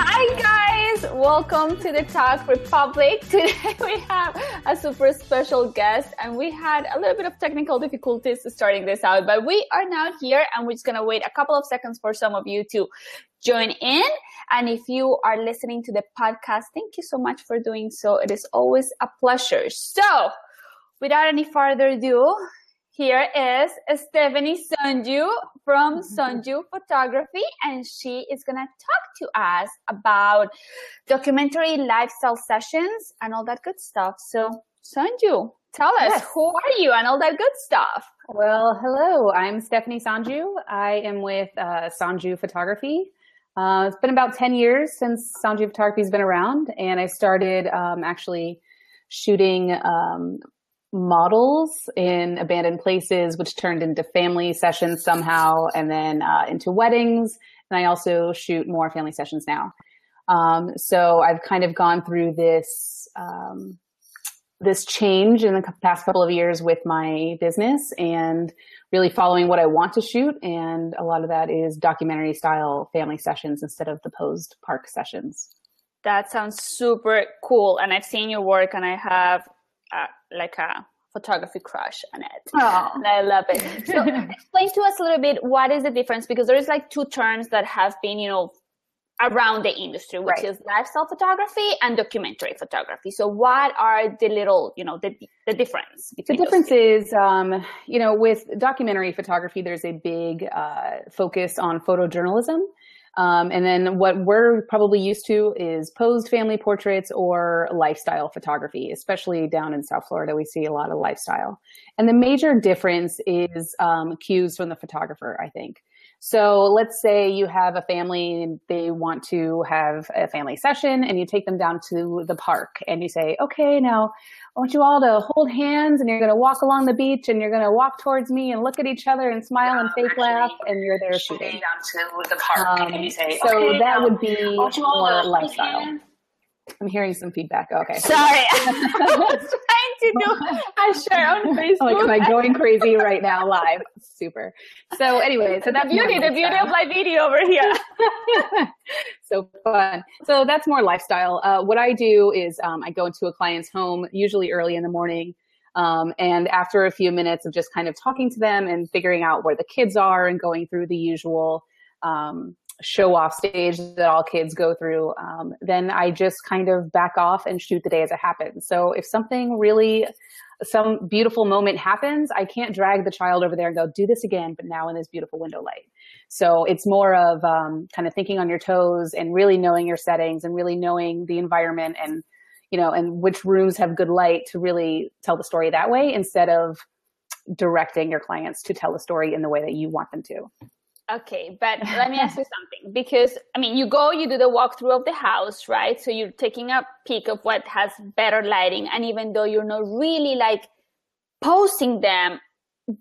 Hi guys, welcome to the Talk Republic. Today we have a super special guest and we had a little bit of technical difficulties starting this out, but we are now here and we're just going to wait a couple of seconds for some of you to join in. And if you are listening to the podcast, thank you so much for doing so. It is always a pleasure. So without any further ado, here is Stephanie Sonju from Sonju Photography, and she is going to talk to us about documentary lifestyle sessions and all that good stuff. So, Sonju, tell us yes. who are you and all that good stuff. Well, hello, I'm Stephanie Sonju I am with uh, Sonju Photography. Uh, it's been about 10 years since Sonju Photography has been around, and I started um, actually shooting um, models in abandoned places, which turned into family sessions somehow, and then uh, into weddings. And I also shoot more family sessions now. Um, so I've kind of gone through this um, this change in the past couple of years with my business and really following what I want to shoot. And a lot of that is documentary style family sessions instead of the posed park sessions. That sounds super cool. And I've seen your work and I have uh, like a photography crush on it. Oh. And I love it. So explain to us a little bit what is the difference because there's like two terms that have been, you know, around the industry, which right. is lifestyle photography and documentary photography. So what are the little, you know, the, the difference? the difference is, um, you know, with documentary photography, there's a big uh, focus on photojournalism. Um, and then what we're probably used to is posed family portraits or lifestyle photography, especially down in South Florida. We see a lot of lifestyle. And the major difference is um, cues from the photographer, I think. So let's say you have a family and they want to have a family session and you take them down to the park and you say, okay, now I want you all to hold hands and you're going to walk along the beach and you're going to walk towards me and look at each other and smile and fake laugh and you're there shooting. Down to the park um, and you say, so okay, that would be more lifestyle. I'm hearing some feedback. Okay. Sorry. I to do a share on Facebook. Like, am I going crazy right now live? Super. So anyway, so that's beauty, the beauty of live video over here. so fun. So that's more lifestyle. Uh, what I do is um, I go into a client's home, usually early in the morning. Um, and after a few minutes of just kind of talking to them and figuring out where the kids are and going through the usual um, show off stage that all kids go through, um, then I just kind of back off and shoot the day as it happens. So if something really, some beautiful moment happens, I can't drag the child over there and go, do this again, but now in this beautiful window light. So it's more of um, kind of thinking on your toes and really knowing your settings and really knowing the environment and, you know, and which rooms have good light to really tell the story that way instead of directing your clients to tell the story in the way that you want them to. Okay, but let me ask you something because I mean, you go, you do the walkthrough of the house, right? So you're taking a peek of what has better lighting, and even though you're not really like posting them,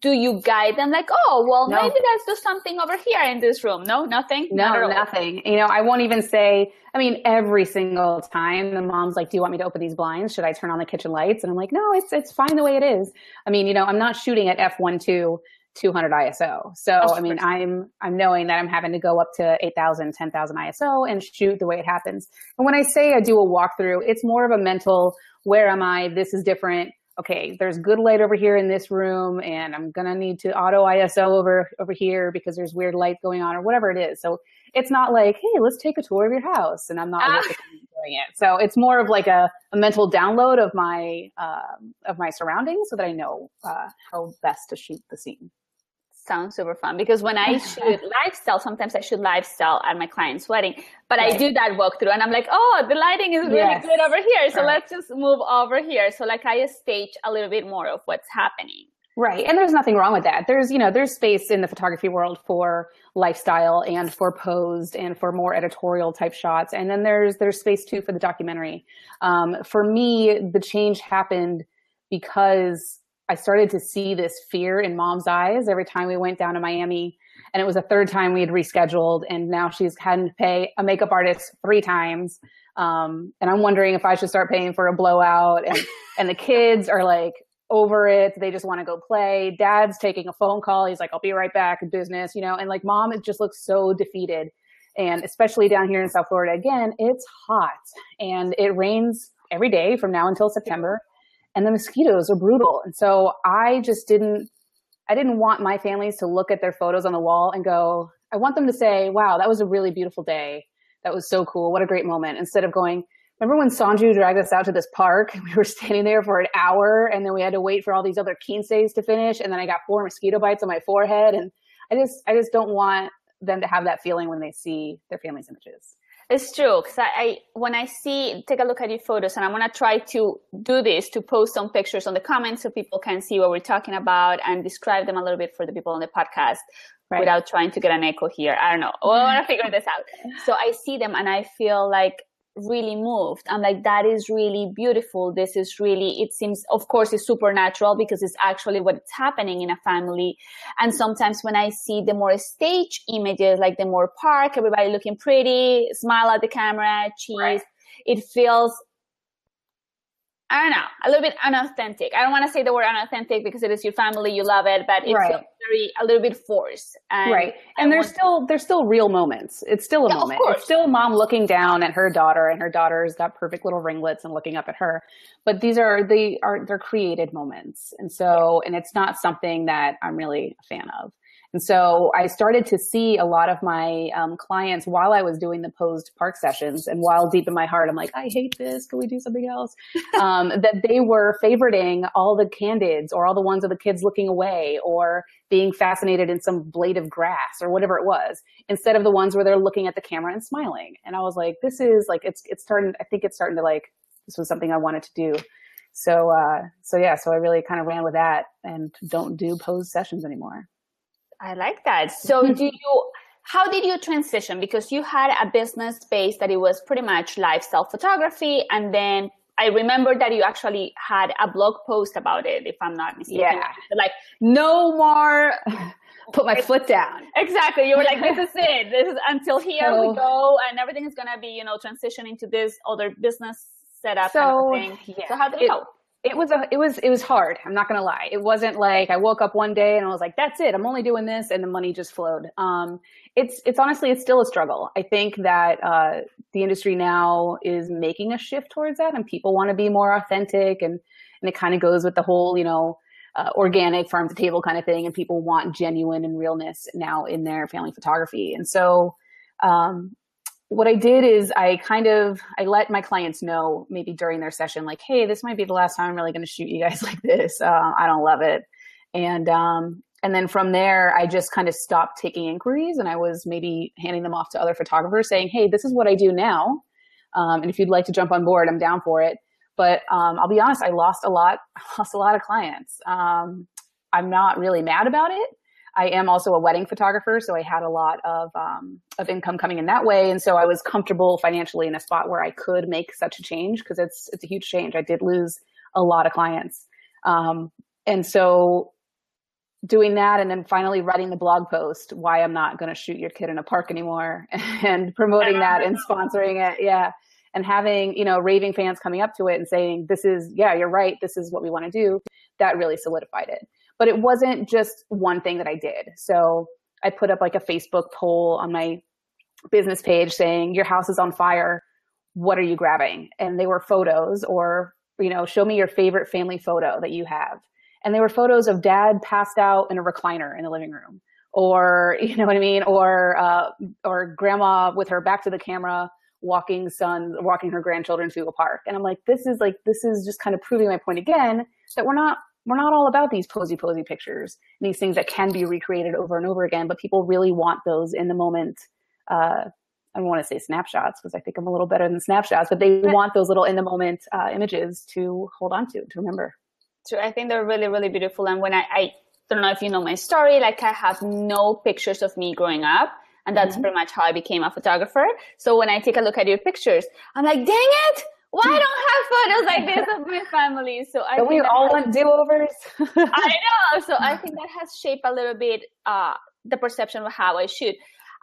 do you guide them like, oh, well, no. maybe let's do something over here in this room? No, nothing. No, nothing. You know, I won't even say. I mean, every single time the mom's like, "Do you want me to open these blinds? Should I turn on the kitchen lights?" And I'm like, "No, it's it's fine the way it is." I mean, you know, I'm not shooting at f one two 200 ISO. So, I mean, I'm, I'm knowing that I'm having to go up to 8,000, 10,000 ISO and shoot the way it happens. And when I say I do a walkthrough, it's more of a mental, where am I? This is different. Okay, there's good light over here in this room and I'm going to need to auto ISO over, over here because there's weird light going on or whatever it is. So it's not like, hey, let's take a tour of your house, and I'm not ah. doing it. So it's more of like a, a mental download of my uh, of my surroundings, so that I know uh, how best to shoot the scene. Sounds super fun because when I shoot lifestyle, sometimes I shoot lifestyle at my client's wedding, but right. I do that walkthrough and I'm like, oh, the lighting is really yes. good over here. So right. let's just move over here. So like I stage a little bit more of what's happening. Right. And there's nothing wrong with that. There's, you know, there's space in the photography world for lifestyle and for posed and for more editorial type shots. And then there's, there's space too for the documentary. Um, for me, the change happened because I started to see this fear in mom's eyes every time we went down to Miami. And it was the third time we had rescheduled. And now she's had to pay a makeup artist three times. Um, and I'm wondering if I should start paying for a blowout and, and the kids are like, over it. They just want to go play. Dad's taking a phone call. He's like, I'll be right back in business, you know, and like mom, it just looks so defeated. And especially down here in South Florida, again, it's hot and it rains every day from now until September and the mosquitoes are brutal. And so I just didn't, I didn't want my families to look at their photos on the wall and go, I want them to say, wow, that was a really beautiful day. That was so cool. What a great moment. Instead of going, remember when Sonju dragged us out to this park? We were standing there for an hour and then we had to wait for all these other quinces to finish. And then I got four mosquito bites on my forehead. And I just, I just don't want them to have that feeling when they see their family's images. It's true because I, I, when I see take a look at your photos and I'm gonna try to do this to post some pictures on the comments so people can see what we're talking about and describe them a little bit for the people on the podcast right. without trying to get an echo here. I don't know. We'll want to figure this out. So I see them and I feel like really moved. I'm like, that is really beautiful. This is really, it seems, of course, it's supernatural because it's actually what's happening in a family. And sometimes when I see the more stage images, like the more park, everybody looking pretty, smile at the camera, cheese, right. it feels I don't know, a little bit unauthentic. I don't want to say the word unauthentic because it is your family, you love it, but it's right. very a little bit forced. And right. And there's still there's still real moments. It's still a yeah, moment. It's still mom looking down at her daughter, and her daughter's got perfect little ringlets and looking up at her. But these are they are they're created moments, and so and it's not something that I'm really a fan of. And so I started to see a lot of my um, clients while I was doing the posed park sessions and while deep in my heart, I'm like, I hate this. Can we do something else? Um, that they were favoriting all the candids or all the ones of the kids looking away or being fascinated in some blade of grass or whatever it was instead of the ones where they're looking at the camera and smiling. And I was like, this is like, it's, it's starting, I think it's starting to like, this was something I wanted to do. So, uh, so yeah, so I really kind of ran with that and don't do posed sessions anymore. I like that. So do you, how did you transition? Because you had a business base that it was pretty much lifestyle photography. And then I remember that you actually had a blog post about it, if I'm not mistaken. Yeah. Like, no more. Put my foot down. Exactly. You were like, this is it. This is until here so, we go. And everything is going to be, you know, transitioning to this other business setup. So, kind of yeah. so how did it, it go? It was a, it was, it was hard. I'm not to lie. It wasn't like I woke up one day and I was like, that's it. I'm only doing this. And the money just flowed. Um, it's, it's honestly, it's still a struggle. I think that, uh, the industry now is making a shift towards that and people want to be more authentic and, and it kind of goes with the whole, you know, uh, organic farm to table kind of thing. And people want genuine and realness now in their family photography. And so, um, what I did is I kind of I let my clients know maybe during their session like, hey, this might be the last time I'm really going to shoot you guys like this. Uh, I don't love it, and um, and then from there I just kind of stopped taking inquiries and I was maybe handing them off to other photographers saying, hey, this is what I do now, um, and if you'd like to jump on board, I'm down for it. But um, I'll be honest, I lost a lot, lost a lot of clients. Um, I'm not really mad about it. I am also a wedding photographer, so I had a lot of um, of income coming in that way, and so I was comfortable financially in a spot where I could make such a change because it's it's a huge change. I did lose a lot of clients, um, and so doing that, and then finally writing the blog post why I'm not going to shoot your kid in a park anymore, and promoting that and sponsoring it, yeah, and having you know raving fans coming up to it and saying this is yeah you're right this is what we want to do. That really solidified it. But it wasn't just one thing that I did. So I put up like a Facebook poll on my business page saying, Your house is on fire. What are you grabbing? And they were photos or, you know, show me your favorite family photo that you have. And they were photos of dad passed out in a recliner in the living room or, you know what I mean? Or, uh, or grandma with her back to the camera walking son, walking her grandchildren through a park. And I'm like, this is like, this is just kind of proving my point again that we're not we're not all about these posy posy pictures these things that can be recreated over and over again but people really want those in the moment uh, i don't want to say snapshots because i think i'm a little better than snapshots but they want those little in the moment uh, images to hold on to to remember True. i think they're really really beautiful and when I, I don't know if you know my story like i have no pictures of me growing up and that's mm-hmm. pretty much how i became a photographer so when i take a look at your pictures i'm like dang it why I don't have photos like this of my family? So I don't we all has, want do-overs. I know. So I think that has shaped a little bit uh, the perception of how I shoot.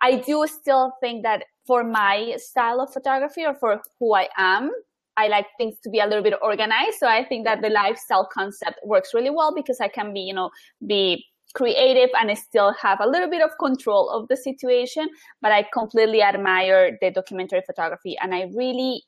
I do still think that for my style of photography or for who I am, I like things to be a little bit organized. So I think that the lifestyle concept works really well because I can be, you know, be creative and I still have a little bit of control of the situation. But I completely admire the documentary photography and I really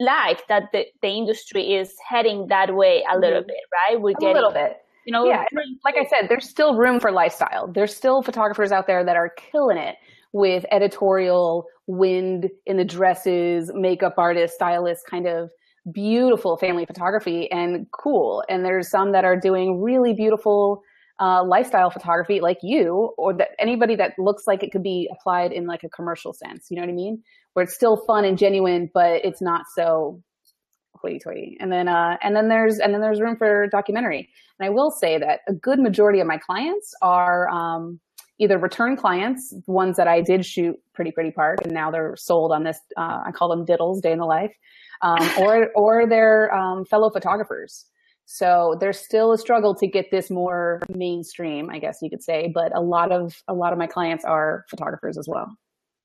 like that the, the industry is heading that way a little mm-hmm. bit, right? We're a getting a little bit. You know, yeah, like I said, there's still room for lifestyle. There's still photographers out there that are killing it with editorial wind in the dresses, makeup artists, stylists, kind of beautiful family photography and cool. And there's some that are doing really beautiful uh, lifestyle photography like you or that anybody that looks like it could be applied in like a commercial sense. You know what I mean? Where it's still fun and genuine, but it's not so hoity toity. And then, uh, and then there's, and then there's room for documentary. And I will say that a good majority of my clients are, um, either return clients, ones that I did shoot Pretty Pretty Park, and now they're sold on this. Uh, I call them diddles, day in the life, um, or or they're um, fellow photographers. So there's still a struggle to get this more mainstream, I guess you could say, but a lot of a lot of my clients are photographers as well.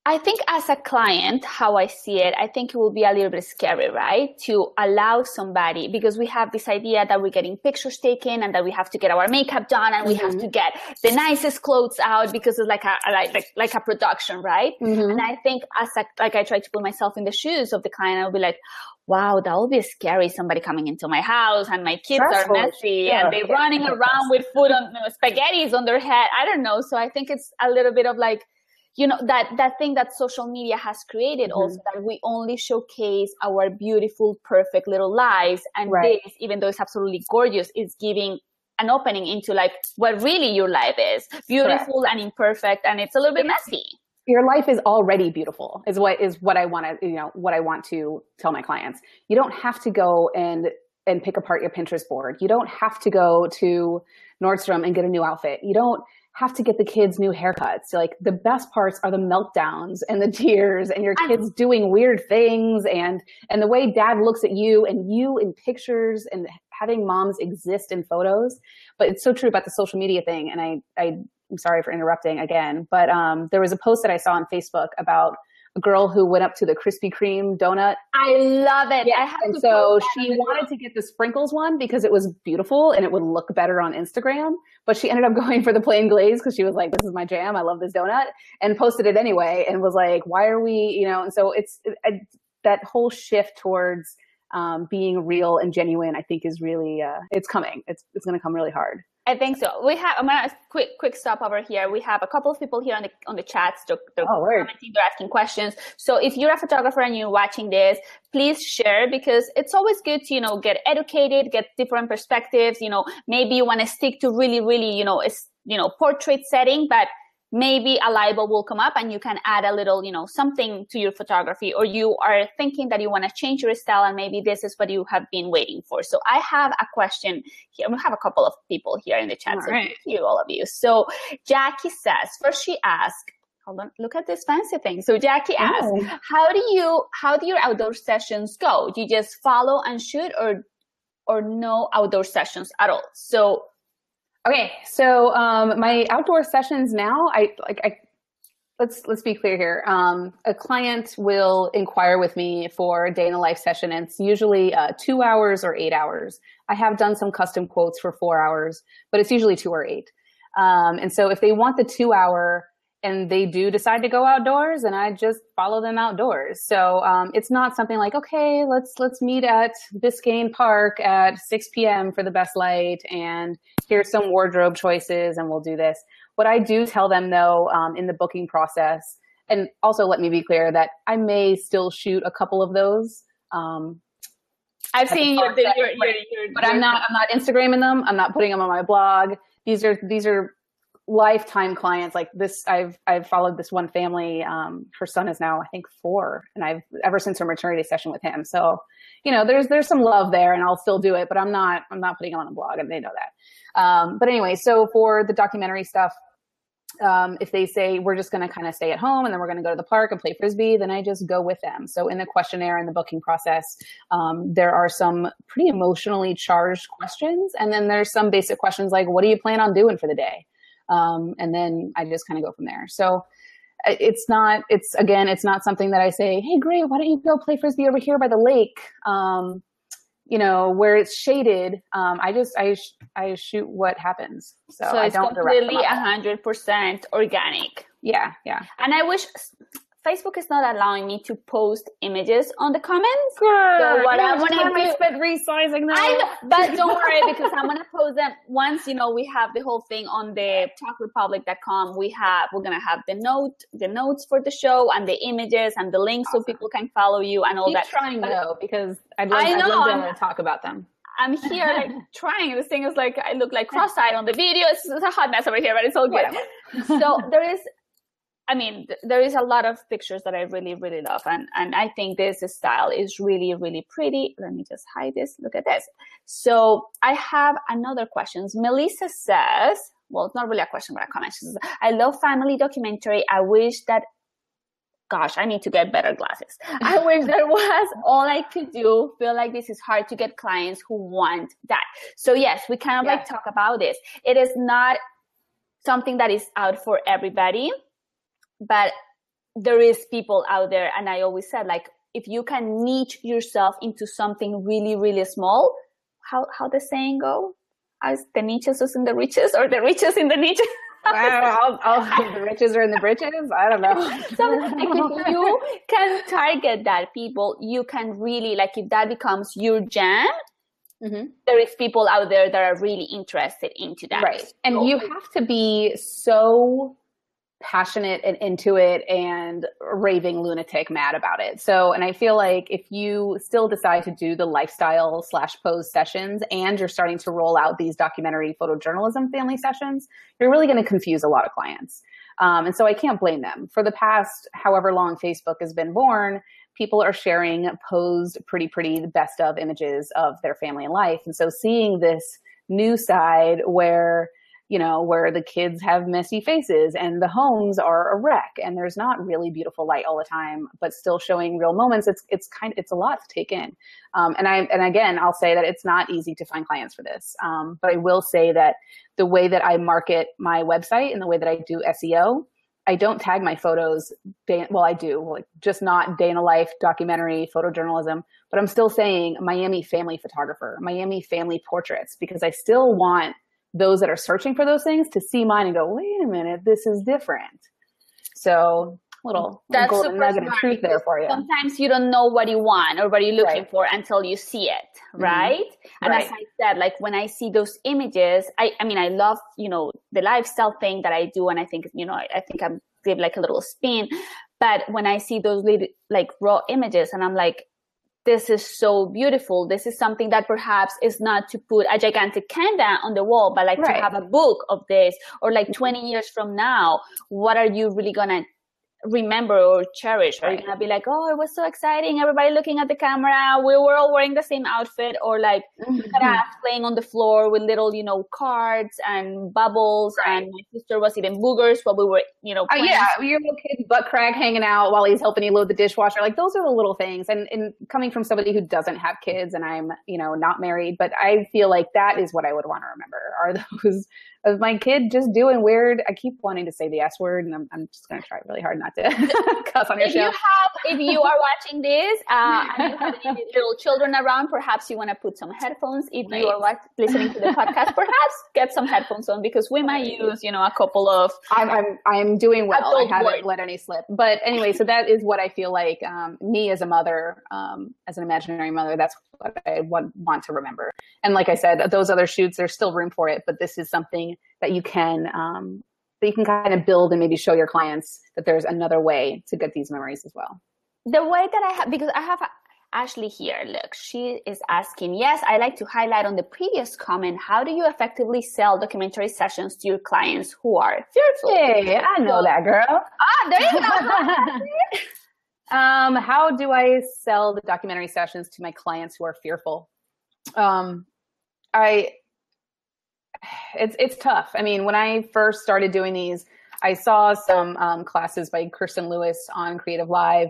I think as a client, how I see it, I think it will be a little bit scary, right? To allow somebody, because we have this idea that we're getting pictures taken and that we have to get our makeup done and mm-hmm. we have mm-hmm. to get the nicest clothes out because it's like a, like, like, like a production, right? Mm-hmm. And I think as a, like I try to put myself in the shoes of the client, I'll be like, wow, that would be scary. Somebody coming into my house and my kids Stressful. are messy yeah. and they're running around with food on you know, spaghettis on their head. I don't know. So I think it's a little bit of like, you know, that, that thing that social media has created mm-hmm. also that we only showcase our beautiful, perfect little lives. And right. this, even though it's absolutely gorgeous, is giving an opening into like what really your life is beautiful Correct. and imperfect. And it's a little bit messy your life is already beautiful is what is what I want to you know what I want to tell my clients. You don't have to go and and pick apart your Pinterest board. You don't have to go to Nordstrom and get a new outfit. You don't have to get the kids new haircuts. Like the best parts are the meltdowns and the tears and your kids doing weird things and and the way dad looks at you and you in pictures and having moms exist in photos. But it's so true about the social media thing and I I I'm sorry for interrupting again, but um, there was a post that I saw on Facebook about girl who went up to the Krispy Kreme donut. I love it. Yeah. and so she wanted to get the sprinkles one because it was beautiful and it would look better on Instagram. But she ended up going for the plain glaze because she was like, "This is my jam. I love this donut," and posted it anyway. And was like, "Why are we?" You know. And so it's it, that whole shift towards um, being real and genuine. I think is really uh, it's coming. It's it's going to come really hard. I think so. We have. I'm gonna quick quick stop over here. We have a couple of people here on the on the chats. They're, they're oh, commenting. They're asking questions. So if you're a photographer and you're watching this, please share because it's always good to you know get educated, get different perspectives. You know, maybe you want to stick to really really you know is you know portrait setting, but maybe a label will come up and you can add a little, you know, something to your photography or you are thinking that you want to change your style and maybe this is what you have been waiting for. So I have a question here. We have a couple of people here in the chat. All so right. thank you, all of you. So Jackie says, first she asked, hold on, look at this fancy thing. So Jackie asked, oh. how do you, how do your outdoor sessions go? Do you just follow and shoot or, or no outdoor sessions at all? So Okay, so um, my outdoor sessions now, I like I let's let's be clear here. Um, a client will inquire with me for a day in the life session, and it's usually uh, two hours or eight hours. I have done some custom quotes for four hours, but it's usually two or eight. Um, and so if they want the two hour and they do decide to go outdoors, and I just follow them outdoors. So um, it's not something like, okay, let's let's meet at Biscayne Park at 6 p.m. for the best light, and here's some wardrobe choices, and we'll do this. What I do tell them though um, in the booking process, and also let me be clear that I may still shoot a couple of those. Um, I've seen your, your, but I'm not I'm not Instagramming them. I'm not putting them on my blog. These are these are lifetime clients like this i've i've followed this one family um, her son is now i think four and i've ever since her maternity session with him so you know there's there's some love there and i'll still do it but i'm not i'm not putting it on a blog and they know that um, but anyway so for the documentary stuff um, if they say we're just going to kind of stay at home and then we're going to go to the park and play frisbee, then I just go with them. So in the questionnaire and the booking process, um, there are some pretty emotionally charged questions, and then there's some basic questions like, "What do you plan on doing for the day?" Um, and then I just kind of go from there. So uh, it's not, it's again, it's not something that I say, Hey, great. Why don't you go play Frisbee over here by the lake? Um, you know, where it's shaded. Um, I just, I, sh- I shoot what happens. So, so I don't completely a hundred percent organic. Yeah. Yeah. And I wish Facebook is not allowing me to post images on the comments. Girl, so what I'm gonna do, spend resizing them. I know, but don't worry because I'm gonna post them once you know we have the whole thing on the talkrepublic.com. We have we're gonna have the note, the notes for the show, and the images and the links awesome. so people can follow you and all Keep that. Trying though because I'd love, I know, I'd love to talk about them. I'm here like trying. This thing is like I look like cross-eyed on the video. It's, it's a hot mess over here, but it's all good. so there is I mean, th- there is a lot of pictures that I really, really love. And, and I think this style is really, really pretty. Let me just hide this. Look at this. So I have another question. Melissa says, well, it's not really a question, but a comment. She says, I love family documentary. I wish that gosh, I need to get better glasses. I wish there was all I could do. Feel like this is hard to get clients who want that. So yes, we kind of yeah. like talk about this. It is not something that is out for everybody but there is people out there and i always said like if you can niche yourself into something really really small how how the saying go as the niches is in the riches or the riches in the niches I'll, I'll, the riches are in the britches. I don't know. so like if you can target that people, you can really like if that becomes your jam. Mm-hmm. There is people out there that are really interested into that. Right, and you have to be so passionate and into it and raving lunatic mad about it. So, and I feel like if you still decide to do the lifestyle slash pose sessions and you're starting to roll out these documentary photojournalism family sessions, you're really going to confuse a lot of clients. Um, and so I can't blame them. For the past however long Facebook has been born, people are sharing posed pretty, pretty the best of images of their family and life. And so seeing this new side where you know, where the kids have messy faces and the homes are a wreck and there's not really beautiful light all the time, but still showing real moments. It's, it's kind it's a lot to take in. Um, and I, and again, I'll say that it's not easy to find clients for this. Um, but I will say that the way that I market my website and the way that I do SEO, I don't tag my photos. Day, well, I do, like just not day in a life documentary photojournalism, but I'm still saying Miami family photographer, Miami family portraits, because I still want those that are searching for those things to see mine and go, wait a minute, this is different. So little That's golden nugget of truth there for you. Sometimes you don't know what you want or what you're looking right. for until you see it, mm-hmm. right? Mm-hmm. And right. as I said, like when I see those images, I, I mean, I love, you know, the lifestyle thing that I do. And I think, you know, I think I'm give like a little spin. But when I see those like raw images and I'm like, this is so beautiful. This is something that perhaps is not to put a gigantic candle on the wall, but like right. to have a book of this or like mm-hmm. 20 years from now, what are you really going to remember or cherish? Are you gonna be like, oh, it was so exciting, everybody looking at the camera, we were all wearing the same outfit, or like mm-hmm. playing on the floor with little, you know, cards and bubbles, right. and my sister was eating boogers while we were, you know, oh, yeah, your little kid's butt crack hanging out while he's helping you load the dishwasher. Like those are the little things. And, and coming from somebody who doesn't have kids and I'm, you know, not married, but I feel like that is what I would want to remember are those of my kid just doing weird. I keep wanting to say the S word, and I'm, I'm just going to try really hard not to cuss on your if show. You have, if you are watching this uh, and you have any little children around, perhaps you want to put some headphones. If right. you are watch, listening to the podcast, perhaps get some headphones on because we might use, you know, a couple of. I'm I'm, I'm doing well. I haven't word. let any slip. But anyway, so that is what I feel like um, me as a mother, um, as an imaginary mother. That's what I want, want to remember. And like I said, those other shoots, there's still room for it, but this is something that you can um, that you can kind of build and maybe show your clients that there's another way to get these memories as well. The way that I have, because I have Ashley here. Look, she is asking, yes, I like to highlight on the previous comment, how do you effectively sell documentary sessions to your clients who are fearful? Hey, I know that girl. Ah, there you go. Um, how do I sell the documentary sessions to my clients who are fearful? Um, I, it's, it's tough. I mean, when I first started doing these, I saw some um, classes by Kirsten Lewis on Creative Live.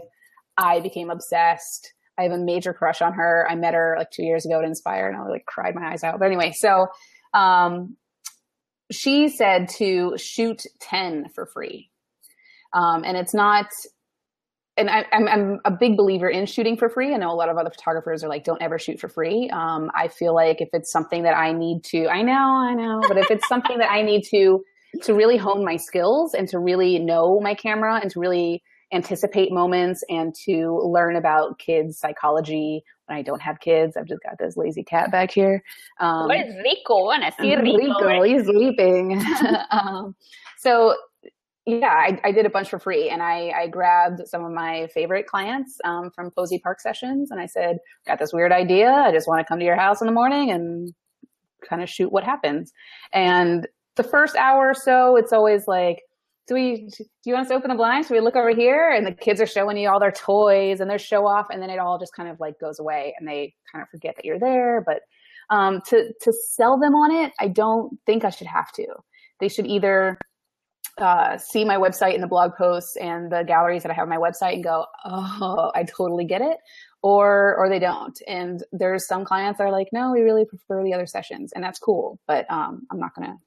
I became obsessed. I have a major crush on her. I met her like two years ago at Inspire and I like cried my eyes out. But anyway, so, um, she said to shoot 10 for free. Um, and it's not, and I, am I'm, I'm a big believer in shooting for free. I know a lot of other photographers are like, don't ever shoot for free. Um, I feel like if it's something that I need to, I know, I know, but if it's something that I need to, to really hone my skills and to really know my camera and to really anticipate moments and to learn about kids psychology when I don't have kids. I've just got this lazy cat back here. Um, Where's Rico? Wanna see Rico? Rico, he's sleeping. um, so yeah, I, I, did a bunch for free and I, I grabbed some of my favorite clients um, from Posey Park sessions and I said, got this weird idea. I just want to come to your house in the morning and kind of shoot what happens. And the first hour or so, it's always like, do we, do you want us to open the blinds? Do we look over here? And the kids are showing you all their toys and their show off. And then it all just kind of like goes away and they kind of forget that you're there. But um, to, to sell them on it, I don't think I should have to. They should either uh, see my website and the blog posts and the galleries that I have on my website and go, oh, I totally get it, or or they don't. And there's some clients that are like, no, we really prefer the other sessions, and that's cool. But um, I'm not gonna.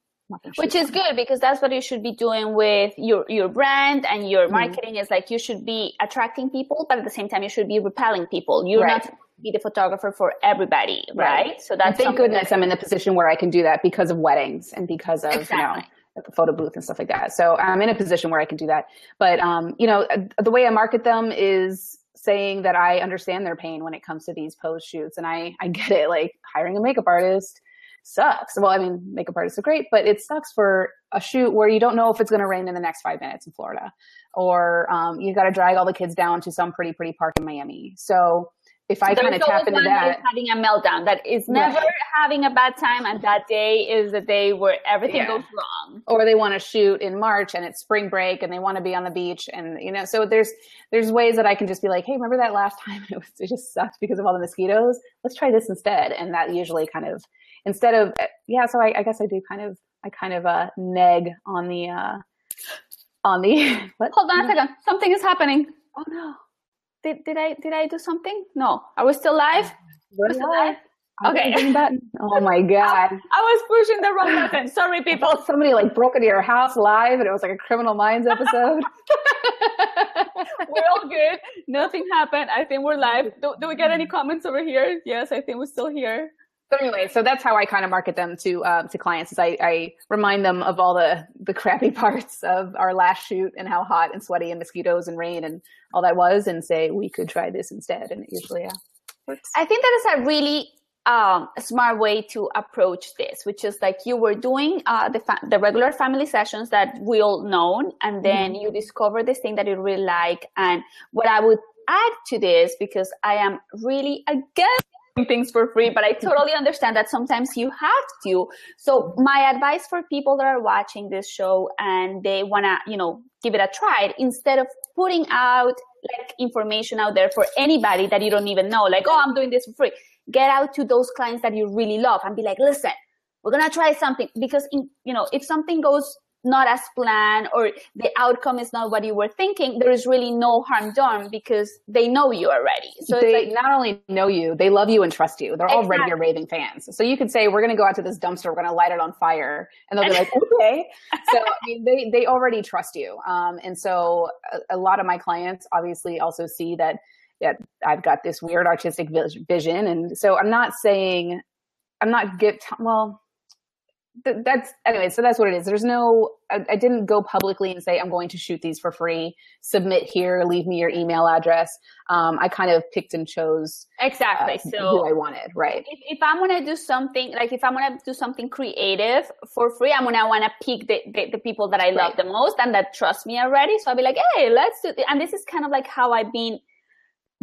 Which is good because that's what you should be doing with your your brand and your mm-hmm. marketing. Is like you should be attracting people, but at the same time you should be repelling people. You're right. not be the photographer for everybody, right? right. So that's thank goodness I'm in the position where I can do that because of weddings and because of exactly. you know at the photo booth and stuff like that. So I'm in a position where I can do that. But um, you know, the way I market them is saying that I understand their pain when it comes to these pose shoots, and I I get it. Like hiring a makeup artist sucks. Well, I mean, makeup artists are great, but it sucks for a shoot where you don't know if it's going to rain in the next five minutes in Florida, or um, you got to drag all the kids down to some pretty pretty park in Miami. So if I kind of tap into that, having a meltdown. That is never yeah. having a bad time, and that day is the day where everything yeah. goes wrong. Or they want to shoot in March and it's spring break, and they want to be on the beach, and you know, so there's there's ways that I can just be like, hey, remember that last time it was it just sucked because of all the mosquitoes? Let's try this instead, and that usually kind of instead of yeah. So I, I guess I do kind of I kind of uh neg on the uh on the. Hold on a second, something is happening. Oh no did, did I did I do something? No. Are we still live? Uh, we're still live. Okay. Button. Oh my god! I was pushing the wrong button. Sorry, people. Somebody like broke into your house live, and it was like a Criminal Minds episode. we're all good. Nothing happened. I think we're live. Do, do we get any comments over here? Yes, I think we're still here. But anyway, so that's how I kind of market them to uh, to clients. Is I, I remind them of all the the crappy parts of our last shoot and how hot and sweaty and mosquitoes and rain and all that was, and say we could try this instead. And it usually yeah, works. I think that is a really um, a smart way to approach this, which is like you were doing uh, the fa- the regular family sessions that we all know, and then mm-hmm. you discover this thing that you really like. And what I would add to this, because I am really against things for free, but I totally understand that sometimes you have to. So my advice for people that are watching this show and they want to, you know, give it a try, instead of putting out like information out there for anybody that you don't even know, like, oh, I'm doing this for free. Get out to those clients that you really love and be like, listen, we're going to try something because, in, you know, if something goes not as planned or the outcome is not what you were thinking, there is really no harm done because they know you already. So they like, not only know you, they love you and trust you. They're exactly. already your raving fans. So you could say, we're going to go out to this dumpster, we're going to light it on fire. And they'll be like, okay. So I mean, they, they already trust you. Um, and so a, a lot of my clients obviously also see that that I've got this weird artistic vision. And so I'm not saying, I'm not get, well, that's anyway so that's what it is. There's no I, I, didn't go publicly and say i'm going to shoot these for free. Submit here leave me your email address. Um, i kind of picked and chose exactly uh, so who i wanted right. if, if i'm to do something like if i'm to do something creative for free i'm want to pick the, the, the, people that i love right. the most and that trust me already. So i'll be like hey let's do this. and this is kind of like how i've been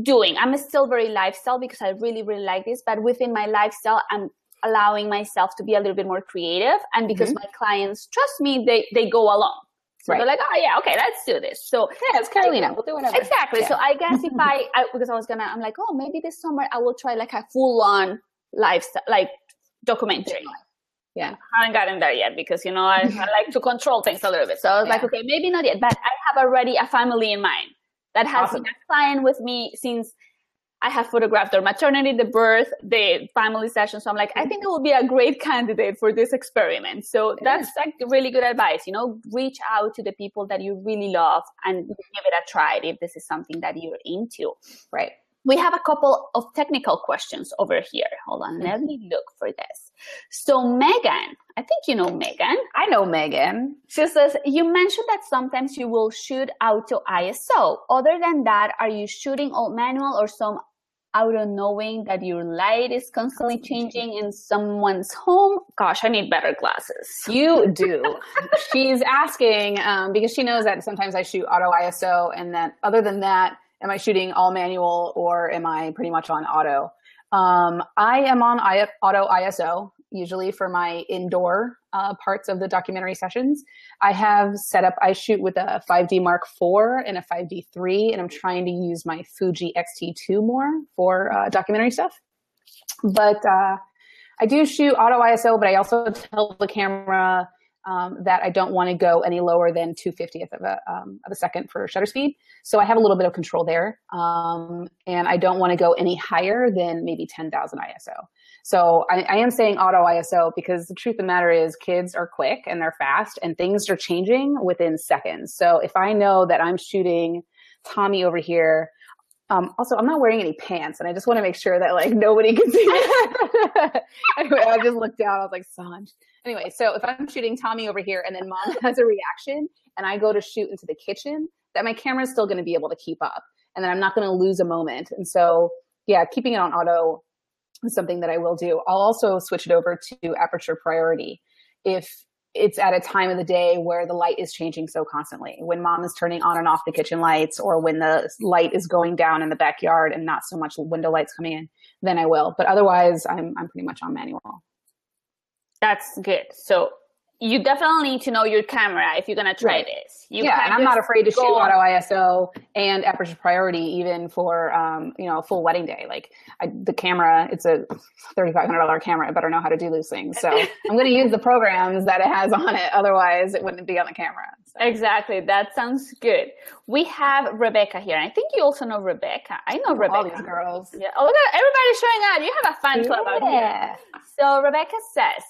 doing. I'm still very lifestyle because i really really like this but within my lifestyle i'm allowing myself to be a little bit more creative. And because mm-hmm. my clients trust me, they, they go along. So right. they're like, oh yeah, okay, let's do this. So yeah, it's Carolina. We'll do whatever. Exactly. Yeah. So I guess if I, I, because I was gonna, I'm like, oh, maybe this summer I will try like a full on lifestyle, like documentary. Yeah. I haven't gotten there yet because, you know, I, I like to control things a little bit. So I was yeah. like, okay, maybe not yet, but I have already a family in mind that has awesome. been a client with me since I have photographed their maternity, the birth, the family session. So I'm like, I think it will be a great candidate for this experiment. So that's like really good advice. You know, reach out to the people that you really love and give it a try if this is something that you're into. Right. We have a couple of technical questions over here. Hold on, let mm-hmm. me look for this. So Megan, I think you know Megan. I know Megan. She says, you mentioned that sometimes you will shoot auto ISO. Other than that, are you shooting all manual or some out of knowing that your light is constantly changing in someone's home. Gosh, I need better glasses. You do. She's asking um, because she knows that sometimes I shoot auto ISO, and that other than that, am I shooting all manual or am I pretty much on auto? Um, I am on I- auto ISO usually for my indoor uh, parts of the documentary sessions. I have set up, I shoot with a 5D Mark IV and a 5D 3, and I'm trying to use my Fuji X-T2 more for uh, documentary stuff. But uh, I do shoot auto ISO, but I also tell the camera um, that I don't want to go any lower than 250th of a, um, of a second for shutter speed. So I have a little bit of control there. Um, and I don't want to go any higher than maybe 10,000 ISO. So I, I, am saying auto ISO because the truth of the matter is kids are quick and they're fast and things are changing within seconds. So if I know that I'm shooting Tommy over here, um, also, I'm not wearing any pants, and I just want to make sure that like nobody can see anyway, I just looked down. I was like, Sanj. Anyway, so if I'm shooting Tommy over here, and then Mom has a reaction, and I go to shoot into the kitchen, that my camera is still going to be able to keep up, and then I'm not going to lose a moment. And so, yeah, keeping it on auto is something that I will do. I'll also switch it over to aperture priority if it's at a time of the day where the light is changing so constantly. When mom is turning on and off the kitchen lights or when the light is going down in the backyard and not so much window lights coming in, then I will. But otherwise I'm I'm pretty much on manual. That's good. So you definitely need to know your camera if you're gonna try right. this. You yeah, and I'm not afraid to shoot auto ISO and aperture priority even for um, you know a full wedding day. Like I, the camera, it's a thirty five hundred dollar camera. I better know how to do these things. So I'm going to use the programs that it has on it. Otherwise, it wouldn't be on the camera. So. Exactly. That sounds good. We have Rebecca here. I think you also know Rebecca. I know Rebecca. All these girls. Yeah. Oh, look at everybody showing up. You have a fan club yeah. out here. So Rebecca says.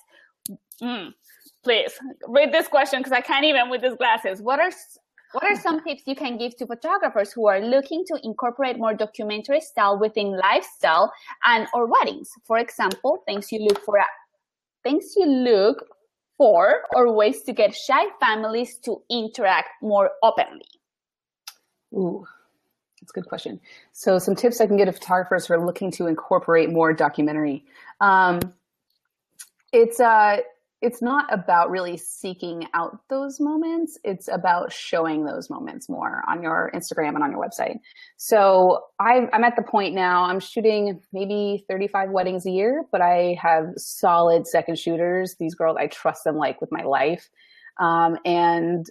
Mm, please read this question because I can't even with these glasses. What are what are some tips you can give to photographers who are looking to incorporate more documentary style within lifestyle and or weddings? For example, things you look for things you look for or ways to get shy families to interact more openly. Ooh, that's a good question. So some tips I can give to photographers who are looking to incorporate more documentary. Um, it's uh it's not about really seeking out those moments. It's about showing those moments more on your Instagram and on your website. So i am at the point now, I'm shooting maybe 35 weddings a year, but I have solid second shooters. These girls, I trust them like with my life. Um, and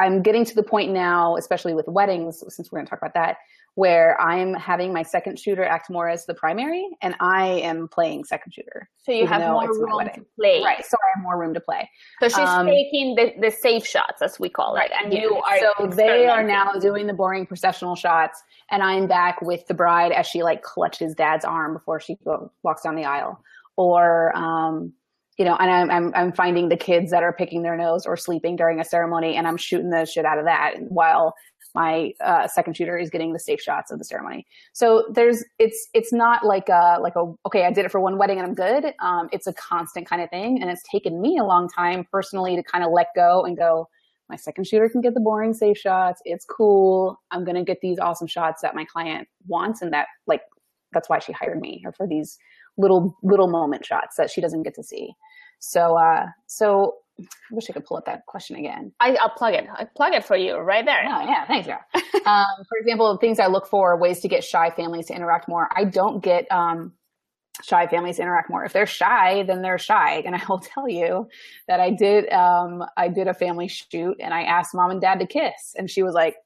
I'm getting to the point now, especially with weddings, since we're going to talk about that, where I'm having my second shooter act more as the primary and I am playing second shooter. So you have more room to play. Right. So I have more room to play. So she's um, taking the, the safe shots, as we call it. And yeah. you are. So they are now doing the boring processional shots and I'm back with the bride as she like clutches dad's arm before she go, walks down the aisle. Or, um, you know, and I'm, I'm, I'm finding the kids that are picking their nose or sleeping during a ceremony and I'm shooting the shit out of that while my uh, second shooter is getting the safe shots of the ceremony. So there's it's it's not like a like a okay I did it for one wedding and I'm good. Um, it's a constant kind of thing, and it's taken me a long time personally to kind of let go and go. My second shooter can get the boring safe shots. It's cool. I'm gonna get these awesome shots that my client wants, and that like that's why she hired me or for these little little moment shots that she doesn't get to see. So uh so I wish I could pull up that question again. I, will plug it. I plug it for you right there. Oh, yeah. Thanks, girl. um, for example, things I look for ways to get shy families to interact more. I don't get um, shy families to interact more. If they're shy, then they're shy. And I will tell you that I did. Um, I did a family shoot, and I asked mom and dad to kiss, and she was like,